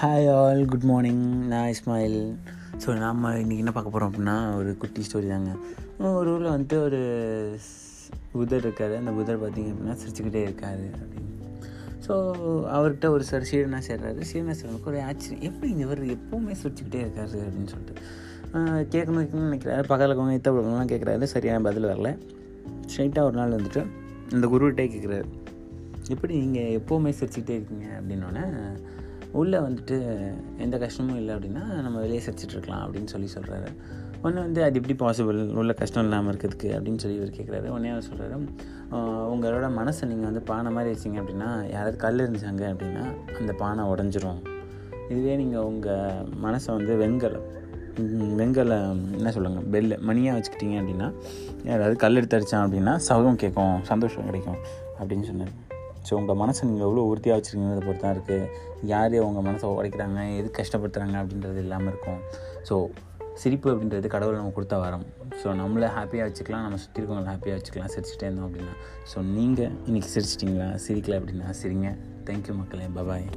Hi all good morning நான் Ismail. So நாம் இன்றைக்கி என்ன பார்க்க போகிறோம் அப்படின்னா ஒரு குட்டி ஸ்டோரி தாங்க. ஒரு ஊரில் வந்துட்டு ஒரு புதர் இருக்கார். அந்த புதர் பார்த்திங்க அப்படின்னா சிரிச்சுக்கிட்டே இருக்கார் அப்படின்னு. ஸோ அவர்கிட்ட ஒரு சார் சீடனா சேர்றாரு. சீடனா சேர்றதுக்கு ஒரு ஆச்சரியம். எப்படி இவர் எப்போவுமே சிரிச்சுக்கிட்டே இருக்காரு அப்படின்னு சொல்லிட்டு. கேட்கணும் கேட்கணும்னு நினைக்கிறாரு. பக்கத்தில் இருக்கவங்க இத்த பழங்கள்லாம் கேட்குறாரு. சரியான பதில் வரல. ஸ்ட்ரைட்டாக ஒரு நாள் வந்துட்டு இந்த குருகிட்டே கேட்குறாரு. எப்படி நீங்கள் எப்போவுமே சிரிச்சுக்கிட்டே இருக்கீங்க? அப்படின்னோடனே உள்ளே வந்துட்டு எந்த கஷ்டமும் இல்லை அப்படின்னா நம்ம வெளியே சிரிச்சிட்ருக்கலாம் அப்படின்னு சொல்லி சொல்கிறாரு ஒன்று வந்து அது எப்படி பாசிபிள் உள்ள கஷ்டம் இல்லாமல் இருக்கிறதுக்கு அப்படின்னு சொல்லி இவர் கேட்குறாரு ஒன்றே அவர் சொல்கிறாரு உங்களோட மனசை நீங்கள் வந்து பானை மாதிரி வச்சிங்க அப்படின்னா யாராவது கல் இருந்துச்சாங்க அப்படின்னா அந்த பானை உடஞ்சிரும். இதுவே நீங்கள் உங்கள் மனசை வந்து வெண்கலம் ம், என்ன சொல்லுங்க பெல் மணியாக வச்சுக்கிட்டீங்க அப்படின்னா யாராவது கல் எடுத்து அடித்தான் அப்படின்னா சகம் கேட்கும் சந்தோஷம் கிடைக்கும் அப்படின்னு சொன்னார். ஸோ உங்கள் மனசை நீங்கள் எவ்வளோ உறுதியாக வச்சுருக்கீங்கிறத பொறுத்து தான் இருக்குது யார் உங்கள் மனசை உடைக்கிறாங்க எது கஷ்டப்படுத்துகிறாங்க அப்படின்றது இல்லாமல் இருக்கும். ஸோ சிரிப்பு அப்படின்றது கடவுள் நம்ம கொடுத்த வரம். ஸோ நம்மளை ஹாப்பியாக வச்சுக்கலாம். நம்ம சுற்றி இருக்கவங்களை ஹாப்பியாக வச்சுக்கலாம். சிரிச்சுட்டே இருந்தோம் அப்படின்னா. ஸோ நீங்கள் இன்றைக்கி சிரிச்சிட்டிங்களா? சிரிக்கல அப்படின்னா சிரிங்க. தேங்க்யூ மக்களே. பபாய்